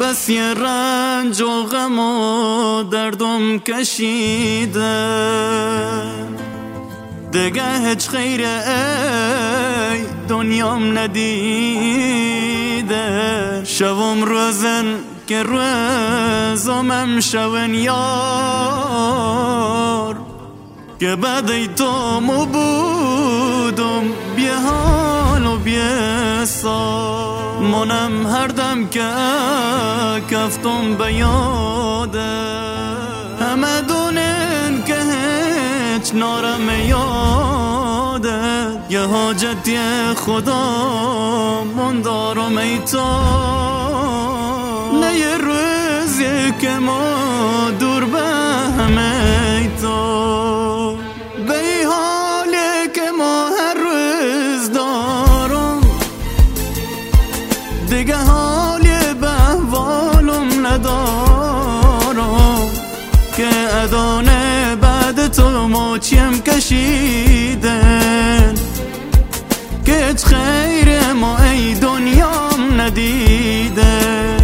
بس یه رنج و غم و دردم کشیده. دگه هیچ خیره ای دنیام ندیده. شوم روزن که روزم شون یار که بعد تو مو بودم بیه حال و بیه سال. منم هر دم که کفتم به یاده همه دونن که هیچ نارم یاده یه حاجتی خدا من دارم ای تو. نه یه روزی که ما دور که ادانه بعد تو موچیم کشیدن؟ که خیر ما ای دنیام ندیده.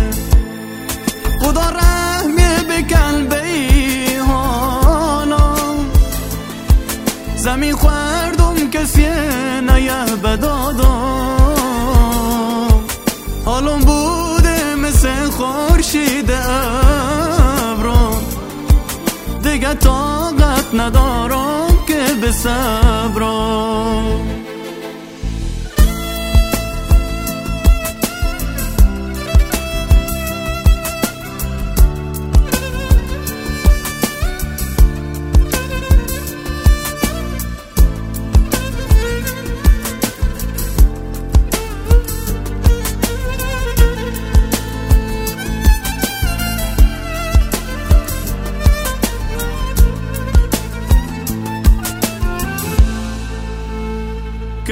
خدا رحمی به قلبی حالا زمین خوردم کسی نیه بدادم دیگه طاقت ندارم که به صبرم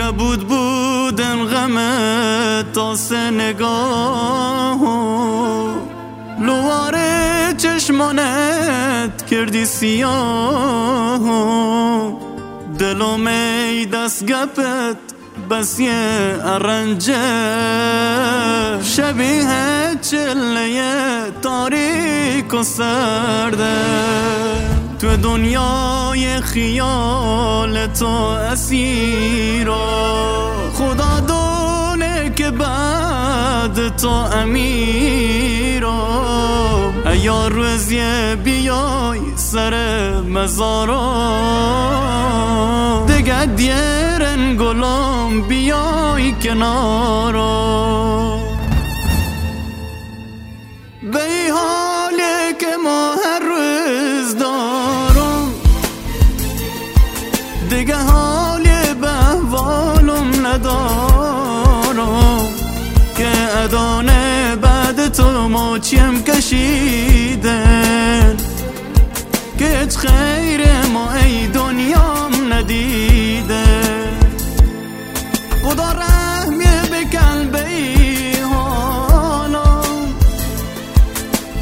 بود بودن غم تاس نگاه لوار چشمانت کردی سیاه دلوم ای دست گپت بس یه ارنجه شبیه چله تاریک و سرده تو دنیای خیال تو اسیرا خدا دونه که بعد تو امیرا یا روزی بیای سر مزارا دیگه دیرن گلام بیای کنارا به موچیم کشیدن؟ که خیر ما ای دنیام ندیده. خدا رحمی به قلبی حالم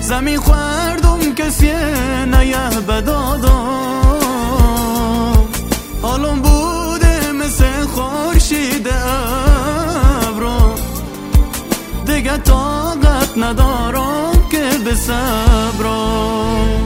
زمین خوردم کسی نیه بدادم حالم بوده مثل خورشید ابرو. دیگه طاقت ندارم. صبرم